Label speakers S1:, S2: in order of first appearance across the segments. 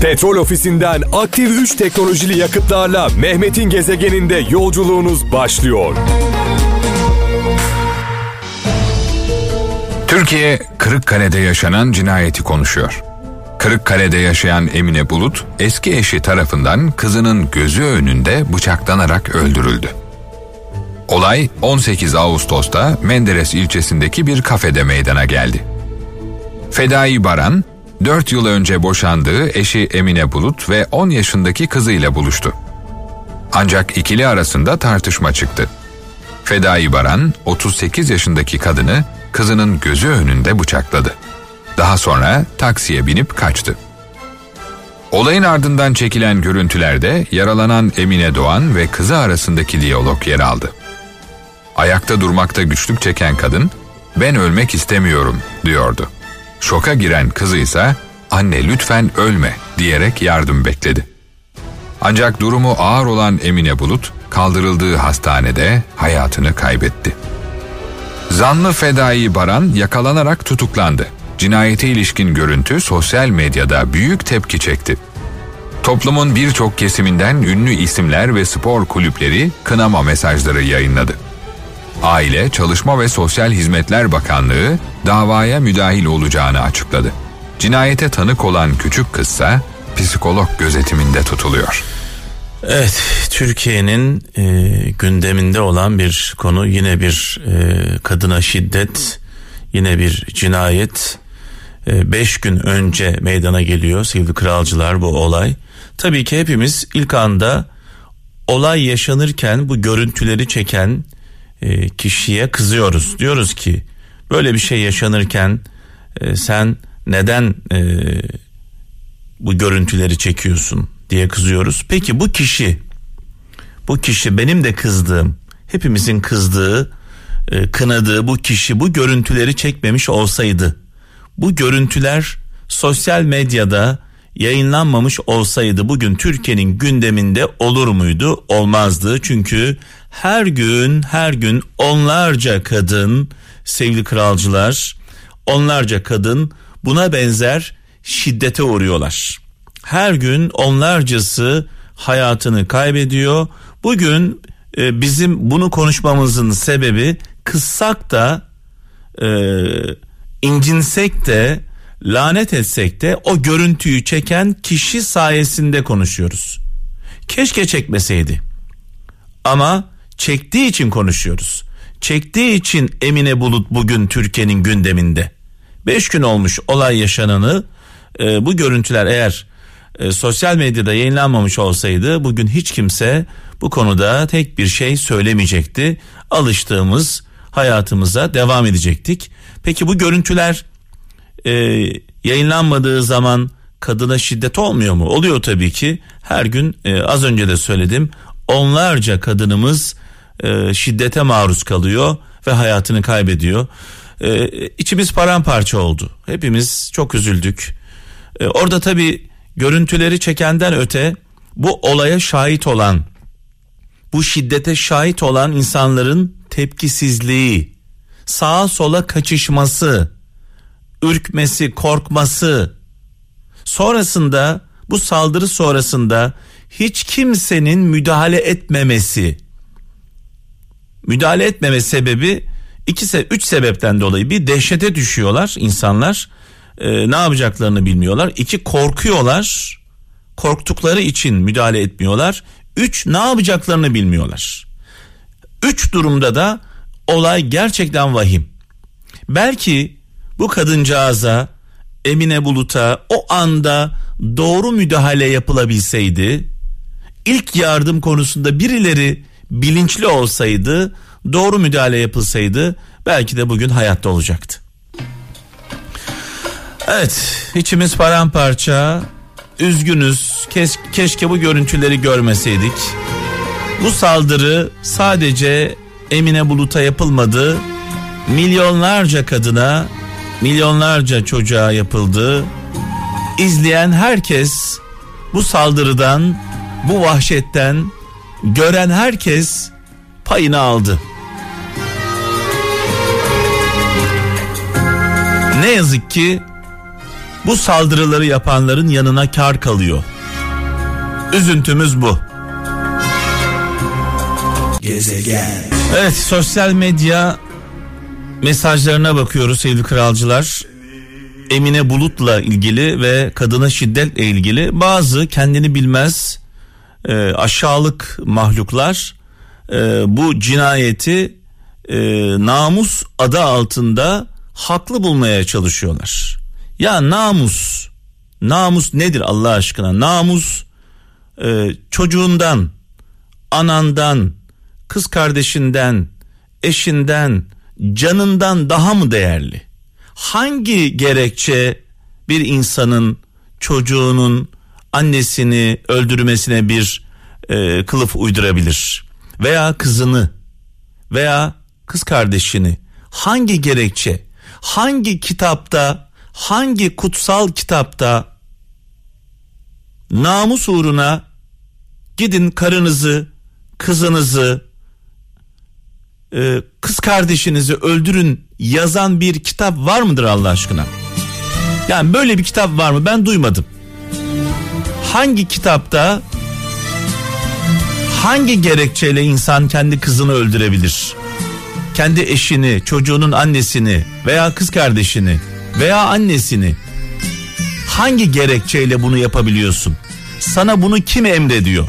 S1: Petrol ofisinden aktif 3 teknolojili yakıtlarla Mehmet'in gezegeninde yolculuğunuz başlıyor.
S2: Türkiye Kırıkkale'de yaşanan cinayeti konuşuyor. Kırıkkale'de yaşayan Emine Bulut eski eşi tarafından kızının gözü önünde bıçaklanarak öldürüldü. Olay 18 Ağustos'ta Menderes ilçesindeki bir kafede meydana geldi. Fedai Baran, 4 yıl önce boşandığı eşi Emine Bulut ve 10 yaşındaki kızıyla buluştu. Ancak ikili arasında tartışma çıktı. Fedai Baran, 38 yaşındaki kadını kızının gözü önünde bıçakladı. Daha sonra taksiye binip kaçtı. Olayın ardından çekilen görüntülerde yaralanan Emine Doğan ve kızı arasındaki diyalog yer aldı. Ayakta durmakta güçlük çeken kadın, ben ölmek istemiyorum diyordu. Şoka giren kızı ise anne lütfen ölme diyerek yardım bekledi. Ancak durumu ağır olan Emine Bulut kaldırıldığı hastanede hayatını kaybetti. Zanlı fedai Baran yakalanarak tutuklandı. Cinayete ilişkin görüntü sosyal medyada büyük tepki çekti. Toplumun birçok kesiminden ünlü isimler ve spor kulüpleri kınama mesajları yayınladı. Aile, Çalışma ve Sosyal Hizmetler Bakanlığı davaya müdahil olacağını açıkladı. Cinayete tanık olan küçük kızsa psikolog gözetiminde tutuluyor.
S3: Evet, Türkiye'nin e, gündeminde olan bir konu yine bir e, kadına şiddet, yine bir cinayet. E, beş gün önce meydana geliyor sevgili kralcılar bu olay. Tabii ki hepimiz ilk anda olay yaşanırken bu görüntüleri çeken e, kişiye kızıyoruz. Diyoruz ki böyle bir şey yaşanırken e, sen neden e, bu görüntüleri çekiyorsun diye kızıyoruz. Peki bu kişi bu kişi benim de kızdığım hepimizin kızdığı e, kınadığı bu kişi bu görüntüleri çekmemiş olsaydı bu görüntüler sosyal medyada yayınlanmamış olsaydı bugün Türkiye'nin gündeminde olur muydu? Olmazdı. Çünkü her gün her gün onlarca kadın sevgili kralcılar onlarca kadın buna benzer şiddete uğruyorlar. Her gün onlarcası hayatını kaybediyor. Bugün e, bizim bunu konuşmamızın sebebi kıssak da e, incinsek de lanet etsek de o görüntüyü çeken kişi sayesinde konuşuyoruz. Keşke çekmeseydi. Ama çektiği için konuşuyoruz. Çektiği için Emine Bulut bugün Türkiye'nin gündeminde. Beş gün olmuş olay yaşananı e, bu görüntüler eğer e, sosyal medyada yayınlanmamış olsaydı bugün hiç kimse bu konuda tek bir şey söylemeyecekti. Alıştığımız hayatımıza devam edecektik. Peki bu görüntüler e, yayınlanmadığı zaman kadına şiddet olmuyor mu? Oluyor tabii ki. Her gün e, az önce de söyledim onlarca kadınımız e, şiddete maruz kalıyor ve hayatını kaybediyor. E, içimiz paramparça oldu. Hepimiz çok üzüldük. E, orada tabii görüntüleri çekenden öte bu olaya şahit olan, bu şiddete şahit olan insanların tepkisizliği, sağa sola kaçışması, ürkmesi, korkması, sonrasında bu saldırı sonrasında hiç kimsenin müdahale etmemesi. Müdahale etmeme sebebi iki üç sebepten dolayı bir dehşete düşüyorlar insanlar. Ee, ne yapacaklarını bilmiyorlar. İki korkuyorlar. Korktukları için müdahale etmiyorlar. Üç ne yapacaklarını bilmiyorlar. Üç durumda da olay gerçekten vahim. Belki bu kadıncağıza Emine Bulut'a o anda doğru müdahale yapılabilseydi ilk yardım konusunda birileri bilinçli olsaydı doğru müdahale yapılsaydı belki de bugün hayatta olacaktı. Evet içimiz paramparça üzgünüz Kes, keşke bu görüntüleri görmeseydik. Bu saldırı sadece Emine Bulut'a yapılmadı. Milyonlarca kadına, milyonlarca çocuğa yapıldı. İzleyen herkes bu saldırıdan, bu vahşetten gören herkes payını aldı. Ne yazık ki Bu saldırıları yapanların yanına kar kalıyor. Üzüntümüz bu. Gezegen. Evet sosyal medya mesajlarına bakıyoruz sevgili kralcılar. Emine Bulut'la ilgili ve kadına şiddetle ilgili bazı kendini bilmez e, aşağılık mahluklar e, bu cinayeti e, namus adı altında haklı bulmaya çalışıyorlar. Ya namus, namus nedir Allah aşkına? Namus e, çocuğundan, anandan, kız kardeşinden, eşinden, canından daha mı değerli? Hangi gerekçe bir insanın çocuğunun annesini öldürmesine bir e, kılıf uydurabilir? Veya kızını veya kız kardeşini hangi gerekçe, hangi kitapta, hangi kutsal kitapta namus uğruna gidin karınızı, kızınızı, e, kız kardeşinizi öldürün yazan bir kitap var mıdır Allah aşkına? Yani böyle bir kitap var mı? Ben duymadım. Hangi kitapta hangi gerekçeyle insan kendi kızını öldürebilir? Kendi eşini, çocuğunun annesini veya kız kardeşini veya annesini hangi gerekçeyle bunu yapabiliyorsun? Sana bunu kim emrediyor?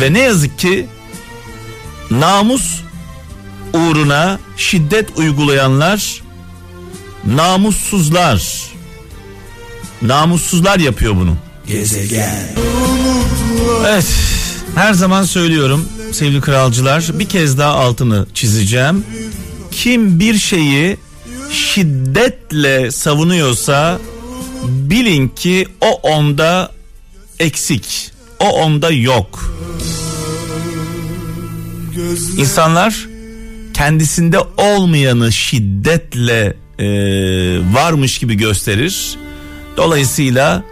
S3: Ve ne yazık ki namus uğruna şiddet uygulayanlar namussuzlar. Namussuzlar yapıyor bunu. Gezegen. Evet. Her zaman söylüyorum sevgili kralcılar bir kez daha altını çizeceğim. Kim bir şeyi şiddetle savunuyorsa bilin ki o onda eksik. O onda yok. İnsanlar kendisinde olmayanı şiddetle e, varmış gibi gösterir. Dolayısıyla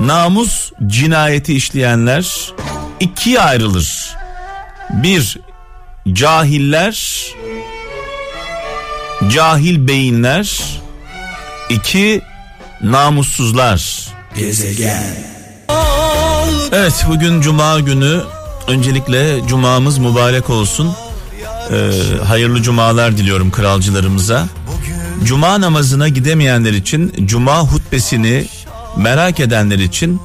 S3: namus cinayeti işleyenler ikiye ayrılır. Bir cahiller, cahil beyinler. iki namussuzlar. Gezegen. Evet bugün cuma günü. Öncelikle cumamız mübarek olsun. Ee, hayırlı cumalar diliyorum kralcılarımıza. Cuma namazına gidemeyenler için cuma hutbesini merak edenler için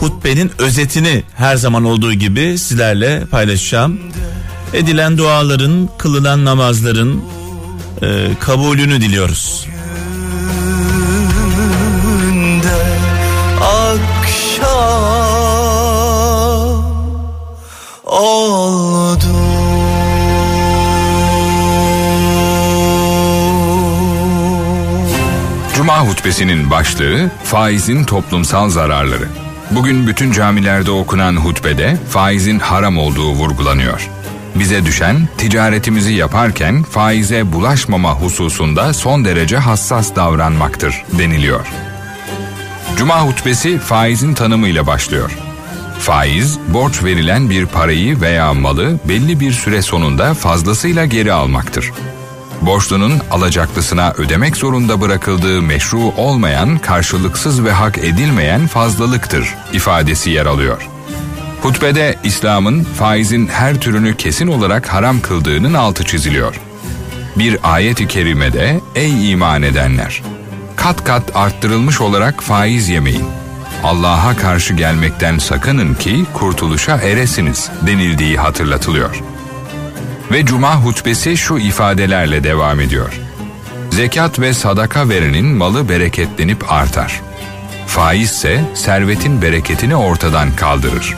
S3: hutbenin özetini her zaman olduğu gibi sizlerle paylaşacağım. Edilen duaların, kılınan namazların e, kabulünü diliyoruz.
S2: Hutbesinin başlığı faizin toplumsal zararları. Bugün bütün camilerde okunan hutbede faizin haram olduğu vurgulanıyor. Bize düşen ticaretimizi yaparken faize bulaşmama hususunda son derece hassas davranmaktır deniliyor. Cuma hutbesi faizin tanımıyla başlıyor. Faiz, borç verilen bir parayı veya malı belli bir süre sonunda fazlasıyla geri almaktır borçlunun alacaklısına ödemek zorunda bırakıldığı meşru olmayan, karşılıksız ve hak edilmeyen fazlalıktır ifadesi yer alıyor. Hutbede İslam'ın faizin her türünü kesin olarak haram kıldığının altı çiziliyor. Bir ayet-i kerimede ey iman edenler kat kat arttırılmış olarak faiz yemeyin. Allah'a karşı gelmekten sakının ki kurtuluşa eresiniz denildiği hatırlatılıyor.'' Ve cuma hutbesi şu ifadelerle devam ediyor. Zekat ve sadaka verenin malı bereketlenip artar. Faiz ise servetin bereketini ortadan kaldırır.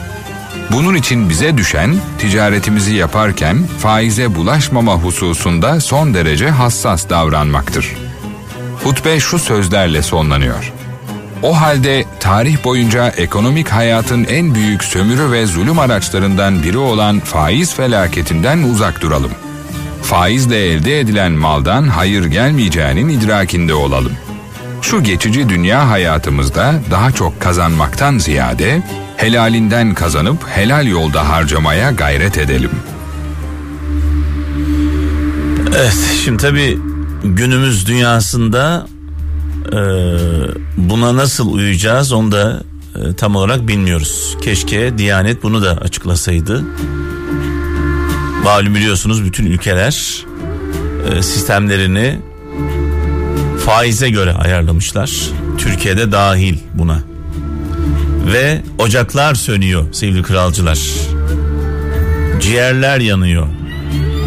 S2: Bunun için bize düşen ticaretimizi yaparken faize bulaşmama hususunda son derece hassas davranmaktır. Hutbe şu sözlerle sonlanıyor. O halde tarih boyunca ekonomik hayatın en büyük sömürü ve zulüm araçlarından biri olan faiz felaketinden uzak duralım. Faizle elde edilen maldan hayır gelmeyeceğinin idrakinde olalım. Şu geçici dünya hayatımızda daha çok kazanmaktan ziyade helalinden kazanıp helal yolda harcamaya gayret edelim.
S3: Evet şimdi tabi günümüz dünyasında e, buna nasıl uyacağız onu da e, tam olarak bilmiyoruz. Keşke Diyanet bunu da açıklasaydı. Malum biliyorsunuz bütün ülkeler e, sistemlerini faize göre ayarlamışlar. Türkiye'de dahil buna. Ve ocaklar sönüyor sevgili kralcılar. Ciğerler yanıyor.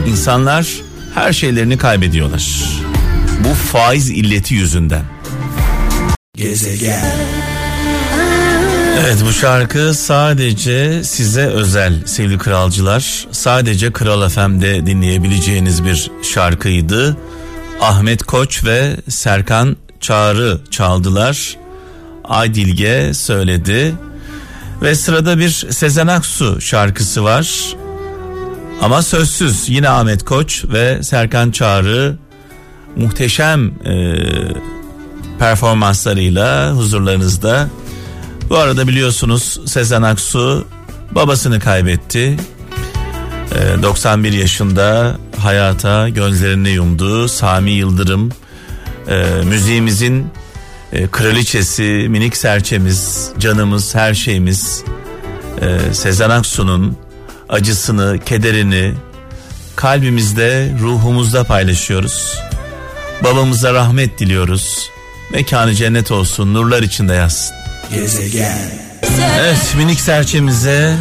S3: İnsanlar her şeylerini kaybediyorlar. Bu faiz illeti yüzünden. Gezegen. Evet bu şarkı sadece size özel sevgili kralcılar. Sadece Kral FM'de dinleyebileceğiniz bir şarkıydı. Ahmet Koç ve Serkan Çağrı çaldılar. Aydilge söyledi. Ve sırada bir Sezen Aksu şarkısı var. Ama sözsüz yine Ahmet Koç ve Serkan Çağrı muhteşem e, performanslarıyla huzurlarınızda. Bu arada biliyorsunuz Sezen Aksu babasını kaybetti. E, 91 yaşında hayata gözlerini yumdu. Sami Yıldırım e, müziğimizin e, kraliçesi, minik serçemiz, canımız, her şeyimiz e, Sezen Aksu'nun acısını, kederini kalbimizde, ruhumuzda paylaşıyoruz. Babamıza rahmet diliyoruz. Mekanı cennet olsun, nurlar içinde yazsın. Gezegen. Evet, minik serçemize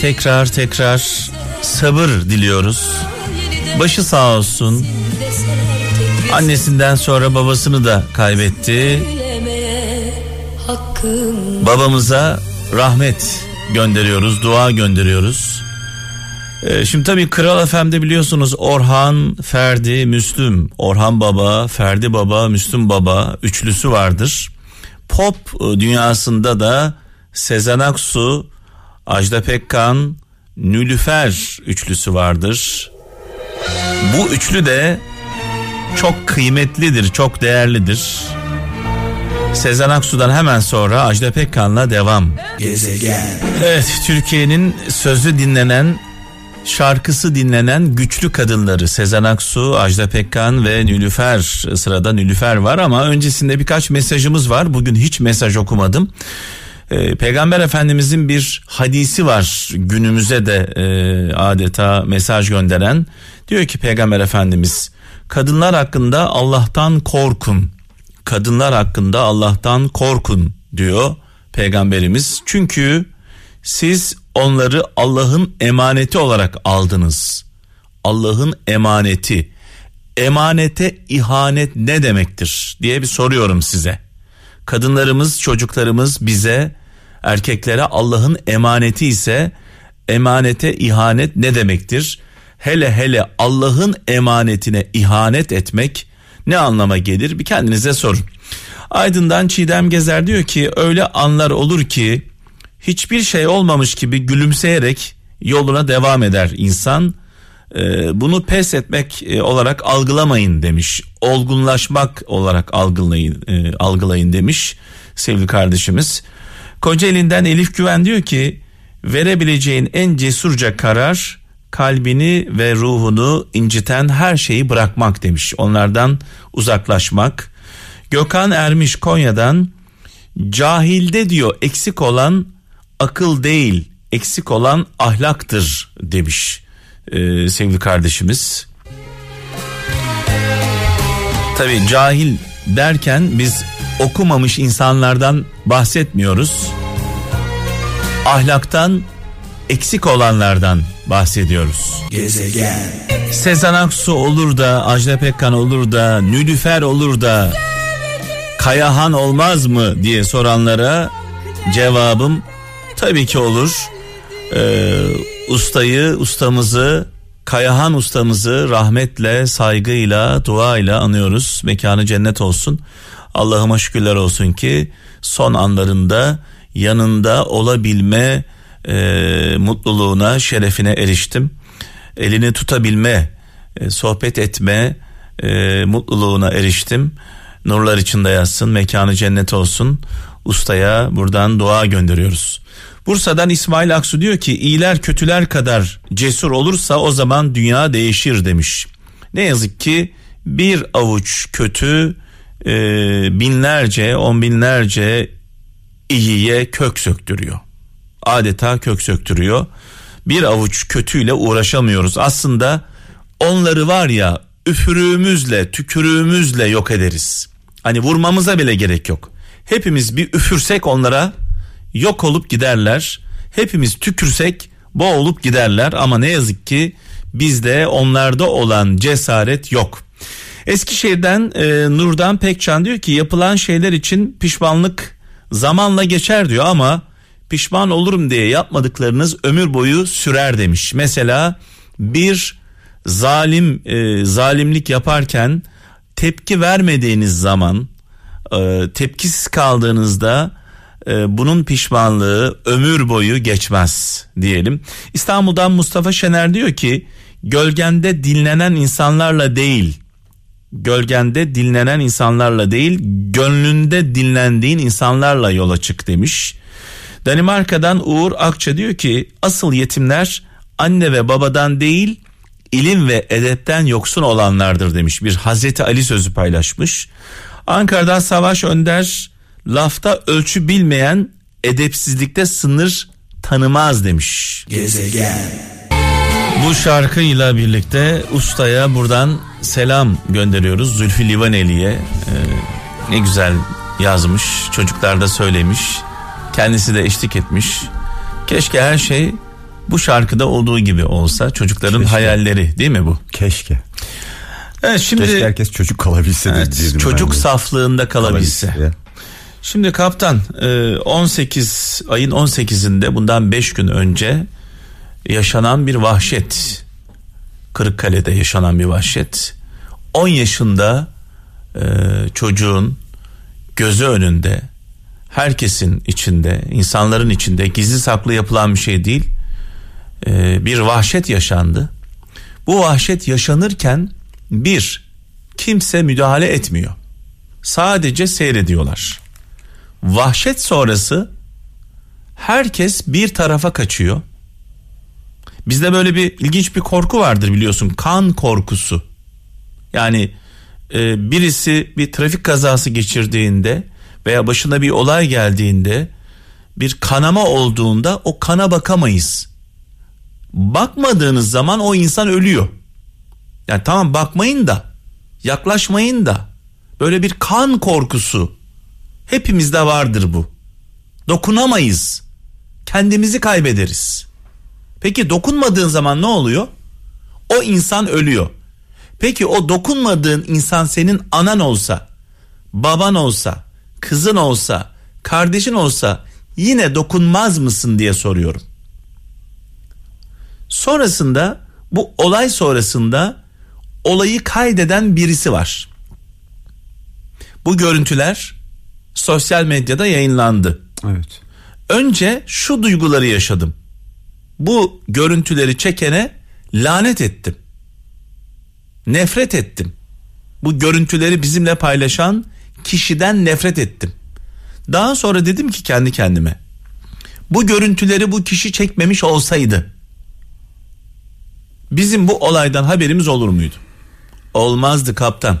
S3: tekrar tekrar sabır diliyoruz. Başı sağ olsun. Annesinden sonra babasını da kaybetti. Babamıza rahmet gönderiyoruz, dua gönderiyoruz. Ee, şimdi tabii Kral FM'de biliyorsunuz Orhan, Ferdi, Müslüm. Orhan Baba, Ferdi Baba, Müslüm Baba üçlüsü vardır. Pop e, dünyasında da Sezen Aksu, Ajda Pekkan, Nülüfer üçlüsü vardır. Bu üçlü de çok kıymetlidir, çok değerlidir. Sezen Aksu'dan hemen sonra Ajda Pekkan'la devam. Gezegen. Evet, Türkiye'nin sözü dinlenen, şarkısı dinlenen güçlü kadınları Sezen Aksu, Ajda Pekkan ve Nülüfer. Sırada Nülüfer var ama öncesinde birkaç mesajımız var. Bugün hiç mesaj okumadım. Ee, Peygamber Efendimizin bir hadisi var günümüze de e, adeta mesaj gönderen. Diyor ki Peygamber Efendimiz kadınlar hakkında Allah'tan korkun. Kadınlar hakkında Allah'tan korkun diyor peygamberimiz. Çünkü siz onları Allah'ın emaneti olarak aldınız. Allah'ın emaneti. Emanete ihanet ne demektir diye bir soruyorum size. Kadınlarımız, çocuklarımız bize, erkeklere Allah'ın emaneti ise emanete ihanet ne demektir? hele hele Allah'ın emanetine ihanet etmek ne anlama gelir bir kendinize sorun. Aydın'dan Çiğdem Gezer diyor ki öyle anlar olur ki hiçbir şey olmamış gibi gülümseyerek yoluna devam eder insan. Ee, bunu pes etmek e, olarak algılamayın demiş. Olgunlaşmak olarak algılayın, e, algılayın demiş sevgili kardeşimiz. Kocaeli'nden Elif Güven diyor ki verebileceğin en cesurca karar kalbini ve ruhunu inciten her şeyi bırakmak demiş. Onlardan uzaklaşmak. Gökhan Ermiş Konya'dan cahilde diyor eksik olan akıl değil eksik olan ahlaktır demiş ee, sevgili kardeşimiz. Tabi cahil derken biz okumamış insanlardan bahsetmiyoruz. Ahlaktan eksik olanlardan bahsediyoruz. Gezegen. Sezen Aksu olur da, Ajda Pekkan olur da, Nülüfer olur da, Kayahan olmaz mı diye soranlara cevabım tabii ki olur. Ee, ustayı, ustamızı, Kayahan ustamızı rahmetle, saygıyla, duayla anıyoruz. Mekanı cennet olsun. Allah'ıma şükürler olsun ki son anlarında yanında olabilme e, mutluluğuna, şerefine eriştim. Elini tutabilme, e, sohbet etme e, mutluluğuna eriştim. Nurlar içinde yatsın, mekanı cennet olsun. Ustaya buradan dua gönderiyoruz. Bursa'dan İsmail Aksu diyor ki iyiler kötüler kadar cesur olursa o zaman dünya değişir demiş. Ne yazık ki bir avuç kötü e, binlerce, on binlerce iyiye kök söktürüyor. Adeta kök söktürüyor. Bir avuç kötüyle uğraşamıyoruz. Aslında onları var ya üfürüğümüzle, tükürüğümüzle yok ederiz. Hani vurmamıza bile gerek yok. Hepimiz bir üfürsek onlara yok olup giderler. Hepimiz tükürsek boğulup giderler ama ne yazık ki bizde onlarda olan cesaret yok. Eskişehir'den e, Nurdan Pekcan diyor ki yapılan şeyler için pişmanlık zamanla geçer diyor ama pişman olurum diye yapmadıklarınız ömür boyu sürer demiş. Mesela bir zalim e, zalimlik yaparken tepki vermediğiniz zaman e, tepkisiz kaldığınızda e, bunun pişmanlığı ömür boyu geçmez diyelim. İstanbul'dan Mustafa Şener diyor ki gölgende dinlenen insanlarla değil gölgende dinlenen insanlarla değil gönlünde dinlendiğin insanlarla yola çık demiş. Danimarka'dan Uğur Akça diyor ki asıl yetimler anne ve babadan değil ilim ve edepten yoksun olanlardır demiş. Bir Hazreti Ali sözü paylaşmış. Ankara'dan Savaş Önder lafta ölçü bilmeyen edepsizlikte sınır tanımaz demiş. Gezegen. Bu şarkıyla birlikte ustaya buradan selam gönderiyoruz Zülfü Livaneli'ye. Ee, ne güzel yazmış, çocuklar da söylemiş, kendisi de eşlik etmiş. Keşke her şey bu şarkıda olduğu gibi olsa çocukların Keşke. hayalleri değil mi bu?
S4: Keşke.
S3: Evet şimdi
S4: Keşke herkes çocuk kalabilse
S3: evet, çocuk saflığında kalabilse. kalabilse. Şimdi kaptan 18 e, ayın 18'inde bundan 5 gün önce yaşanan bir vahşet. Kırıkkale'de yaşanan bir vahşet. 10 yaşında e, çocuğun gözü önünde herkesin içinde insanların içinde gizli saklı yapılan bir şey değil e, bir vahşet yaşandı. Bu vahşet yaşanırken bir kimse müdahale etmiyor. Sadece seyrediyorlar. Vahşet sonrası herkes bir tarafa kaçıyor. Bizde böyle bir ilginç bir korku vardır biliyorsun. Kan korkusu. Yani e, birisi bir trafik kazası geçirdiğinde veya başına bir olay geldiğinde bir kanama olduğunda o kana bakamayız. Bakmadığınız zaman o insan ölüyor. Yani tamam bakmayın da yaklaşmayın da böyle bir kan korkusu hepimizde vardır bu. Dokunamayız. Kendimizi kaybederiz. Peki dokunmadığın zaman ne oluyor? O insan ölüyor. Peki o dokunmadığın insan senin anan olsa, baban olsa, kızın olsa, kardeşin olsa yine dokunmaz mısın diye soruyorum. Sonrasında bu olay sonrasında olayı kaydeden birisi var. Bu görüntüler sosyal medyada yayınlandı.
S4: Evet.
S3: Önce şu duyguları yaşadım. Bu görüntüleri çekene lanet ettim. Nefret ettim. Bu görüntüleri bizimle paylaşan kişiden nefret ettim. Daha sonra dedim ki kendi kendime. Bu görüntüleri bu kişi çekmemiş olsaydı bizim bu olaydan haberimiz olur muydu? Olmazdı kaptan.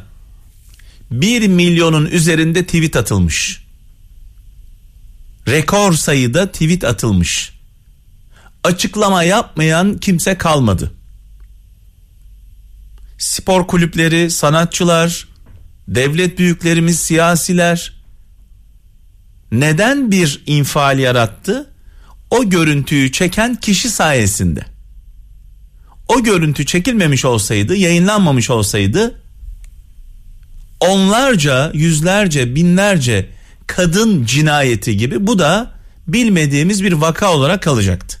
S3: Bir milyonun üzerinde tweet atılmış. Rekor sayıda tweet atılmış. Açıklama yapmayan kimse kalmadı. Spor kulüpleri, sanatçılar, devlet büyüklerimiz, siyasiler neden bir infial yarattı? O görüntüyü çeken kişi sayesinde. O görüntü çekilmemiş olsaydı, yayınlanmamış olsaydı onlarca, yüzlerce, binlerce kadın cinayeti gibi bu da bilmediğimiz bir vaka olarak kalacaktı.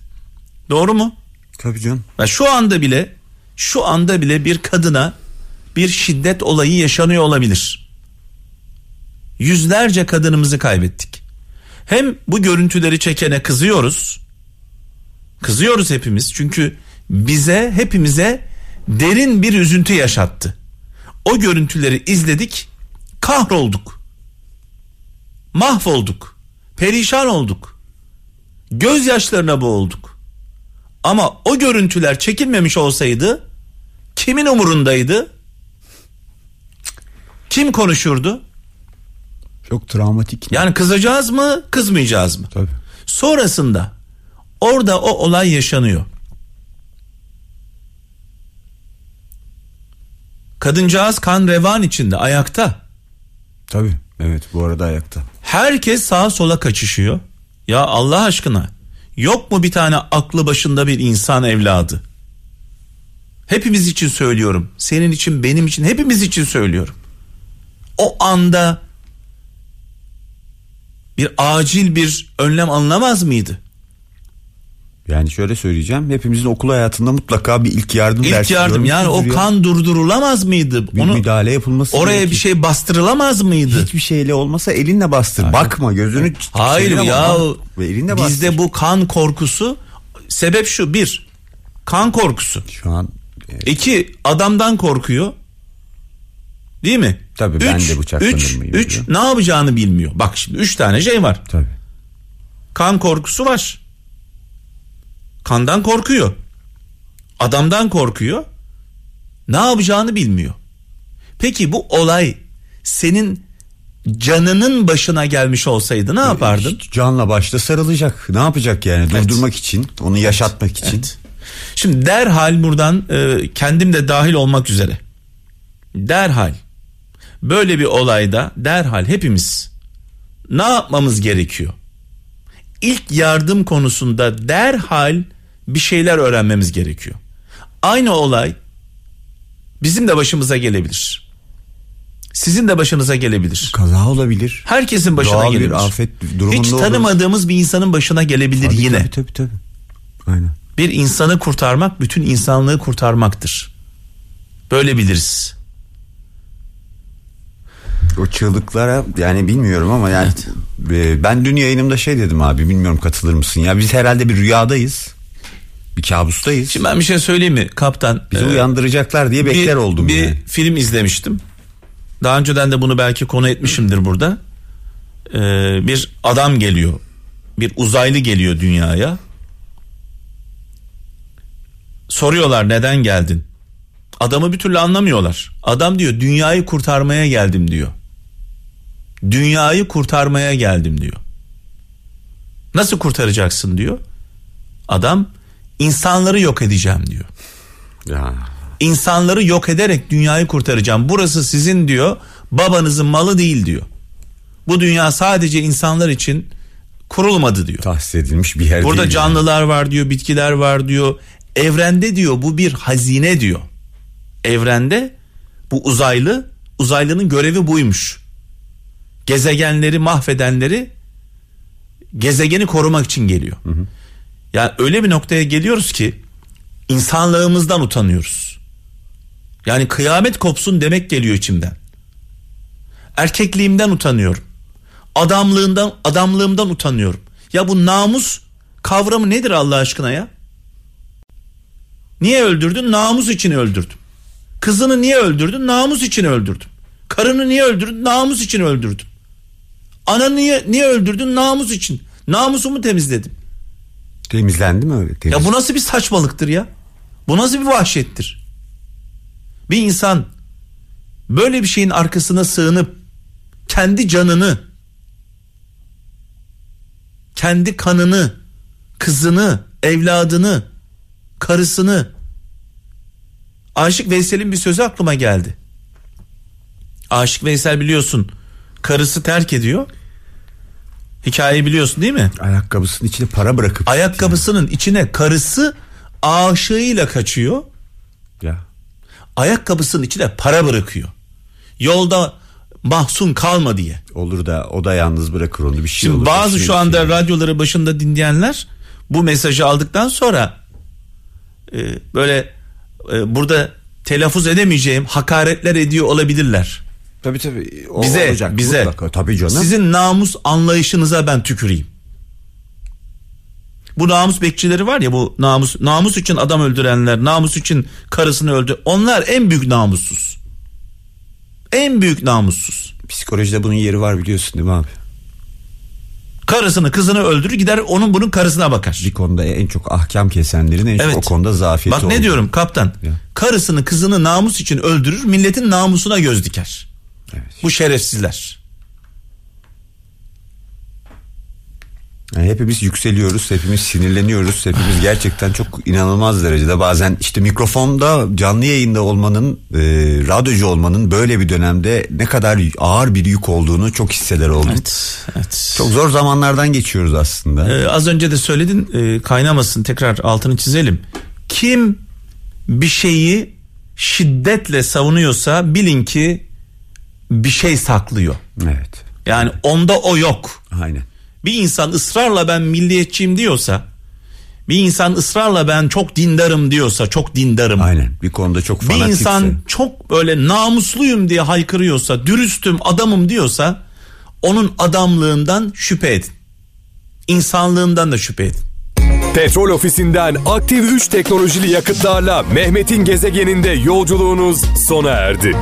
S3: Doğru mu?
S4: Tabii canım.
S3: Ve şu anda bile şu anda bile bir kadına bir şiddet olayı yaşanıyor olabilir. Yüzlerce kadınımızı kaybettik. Hem bu görüntüleri çekene kızıyoruz. Kızıyoruz hepimiz çünkü bize hepimize derin bir üzüntü yaşattı. O görüntüleri izledik, kahrolduk. Mahvolduk. Perişan olduk. Gözyaşlarına boğulduk. Ama o görüntüler çekilmemiş olsaydı kimin umurundaydı? Kim konuşurdu?
S4: Çok travmatik.
S3: Yani kızacağız mı, kızmayacağız mı?
S4: Tabii.
S3: Sonrasında orada o olay yaşanıyor. Kadıncağız kan revan içinde ayakta.
S4: Tabii. Evet bu arada ayakta.
S3: Herkes sağa sola kaçışıyor. Ya Allah aşkına yok mu bir tane aklı başında bir insan evladı? Hepimiz için söylüyorum. Senin için, benim için, hepimiz için söylüyorum. O anda bir acil bir önlem alınamaz mıydı?
S4: Yani şöyle söyleyeceğim. Hepimizin okul hayatında mutlaka bir ilk yardım
S3: İlk
S4: dersi
S3: yardım yani o
S4: ya.
S3: kan durdurulamaz mıydı?
S4: bir
S3: Onu
S4: müdahale yapılması
S3: oraya
S4: gerekir.
S3: bir şey bastırılamaz mıydı?
S4: Hiçbir şeyle olmasa elinle bastır. Bakma gözünü ç-
S3: Hayır ya
S4: ve elinle bastır.
S3: bizde bu kan korkusu sebep şu bir kan korkusu.
S4: şu an e,
S3: İki adamdan korkuyor. Değil mi?
S4: Tabii, ben de bıçaklanır
S3: üç,
S4: mıyım
S3: Üç
S4: diyor.
S3: ne yapacağını bilmiyor. Bak şimdi üç tane şey var.
S4: tabii.
S3: Kan korkusu var. Kandan korkuyor. Adamdan korkuyor. Ne yapacağını bilmiyor. Peki bu olay senin canının başına gelmiş olsaydı ne yapardın?
S4: Canla başla sarılacak. Ne yapacak yani?
S3: Evet.
S4: Durdurmak için, onu yaşatmak için.
S3: Evet. Şimdi derhal buradan e, kendim de dahil olmak üzere. Derhal böyle bir olayda derhal hepimiz ne yapmamız gerekiyor? İlk yardım konusunda derhal bir şeyler öğrenmemiz gerekiyor. Aynı olay bizim de başımıza gelebilir. Sizin de başınıza gelebilir.
S4: Kaza olabilir.
S3: Herkesin başına
S4: Doğal bir
S3: gelebilir.
S4: afet durumunda
S3: Hiç
S4: olur.
S3: tanımadığımız bir insanın başına gelebilir
S4: Tabii,
S3: yine.
S4: Tabii tabii tabii. Aynen.
S3: Bir insanı kurtarmak bütün insanlığı kurtarmaktır. Böyle biliriz.
S4: O çığlıklara yani bilmiyorum ama yani e, ben dün yayınımda şey dedim abi bilmiyorum katılır mısın ya biz herhalde bir rüyadayız. Bir kabustayız.
S3: Şimdi ben bir şey söyleyeyim mi kaptan?
S4: Bizi
S3: Ee,
S4: uyandıracaklar diye bekler
S3: bir,
S4: oldum
S3: bir
S4: yani.
S3: film izlemiştim. Daha önceden de bunu belki konu etmişimdir burada. Ee, bir adam geliyor. Bir uzaylı geliyor dünyaya. Soruyorlar neden geldin? Adamı bir türlü anlamıyorlar. Adam diyor dünyayı kurtarmaya geldim diyor. Dünyayı kurtarmaya geldim diyor. Nasıl kurtaracaksın diyor. Adam insanları yok edeceğim diyor.
S4: Ya.
S3: İnsanları yok ederek dünyayı kurtaracağım. Burası sizin diyor. Babanızın malı değil diyor. Bu dünya sadece insanlar için kurulmadı diyor.
S4: Tahsis edilmiş bir yer
S3: Burada
S4: değil
S3: canlılar var diyor, bitkiler var diyor. Evrende diyor bu bir hazine diyor. Evrende bu uzaylı, uzaylının görevi buymuş. Gezegenleri mahvedenleri gezegeni korumak için geliyor. Yani öyle bir noktaya geliyoruz ki insanlığımızdan utanıyoruz. Yani kıyamet kopsun demek geliyor içimden. Erkekliğimden utanıyorum. Adamlığından adamlığımdan utanıyorum. Ya bu namus kavramı nedir Allah aşkına ya? Niye öldürdün? Namus için öldürdüm. Kızını niye öldürdün? Namus için öldürdüm. Karını niye öldürdün? Namus için öldürdüm. Ananı niye, niye öldürdün? Namus için. Namusumu temizledim.
S4: Temizlendi mi öyle? Temiz.
S3: Ya bu nasıl bir saçmalıktır ya? Bu nasıl bir vahşettir? Bir insan böyle bir şeyin arkasına sığınıp kendi canını, kendi kanını, kızını, evladını, karısını Aşık Veysel'in bir sözü aklıma geldi. Aşık Veysel biliyorsun karısı terk ediyor. Hikayeyi biliyorsun değil mi?
S4: Ayakkabısının içine para bırakıp.
S3: Ayakkabısının içine karısı aşığıyla kaçıyor.
S4: Ya.
S3: Ayakkabısının içine para bırakıyor. Yolda mahzun kalma diye.
S4: Olur da o da yalnız bırakır onu bir şey
S3: Şimdi
S4: olur.
S3: bazı şu anda
S4: şey.
S3: radyoları başında dinleyenler bu mesajı aldıktan sonra e, böyle e, burada telaffuz edemeyeceğim hakaretler ediyor olabilirler.
S4: Tabii tabii. O
S3: bize
S4: olacak,
S3: bize
S4: mutlaka. Tabii canım.
S3: sizin namus anlayışınıza ben tüküreyim. Bu namus bekçileri var ya bu namus namus için adam öldürenler, namus için karısını öldü. Onlar en büyük namussuz. En büyük namussuz.
S4: Psikolojide bunun yeri var biliyorsun değil mi abi?
S3: Karısını, kızını öldürür gider onun bunun karısına bakar.
S4: Bir konuda en çok ahkam kesenlerin en çok
S3: Evet.
S4: o konuda zafiyeti
S3: Bak ne
S4: oldu.
S3: diyorum kaptan?
S4: Ya.
S3: Karısını, kızını namus için öldürür, milletin namusuna göz diker.
S4: Evet.
S3: Bu şerefsizler.
S4: Yani hepimiz yükseliyoruz, hepimiz sinirleniyoruz, hepimiz gerçekten çok inanılmaz derecede bazen işte mikrofonda canlı yayında olmanın, e, radyocu olmanın böyle bir dönemde ne kadar ağır bir yük olduğunu çok hisseder oldum.
S3: Evet, evet.
S4: Çok zor zamanlardan geçiyoruz aslında.
S3: Ee, az önce de söyledin e, kaynamasın tekrar altını çizelim. Kim bir şeyi şiddetle savunuyorsa bilin ki bir şey saklıyor.
S4: Evet.
S3: Yani onda o yok.
S4: Aynen.
S3: Bir insan ısrarla ben milliyetçiyim diyorsa, bir insan ısrarla ben çok dindarım diyorsa, çok dindarım.
S4: Aynen. Bir konuda çok
S3: Bir
S4: fanatikse.
S3: insan çok böyle namusluyum diye haykırıyorsa, dürüstüm, adamım diyorsa onun adamlığından şüphe edin. İnsanlığından da şüphe edin.
S1: Petrol ofisinden aktif 3 teknolojili yakıtlarla Mehmet'in gezegeninde yolculuğunuz sona erdi.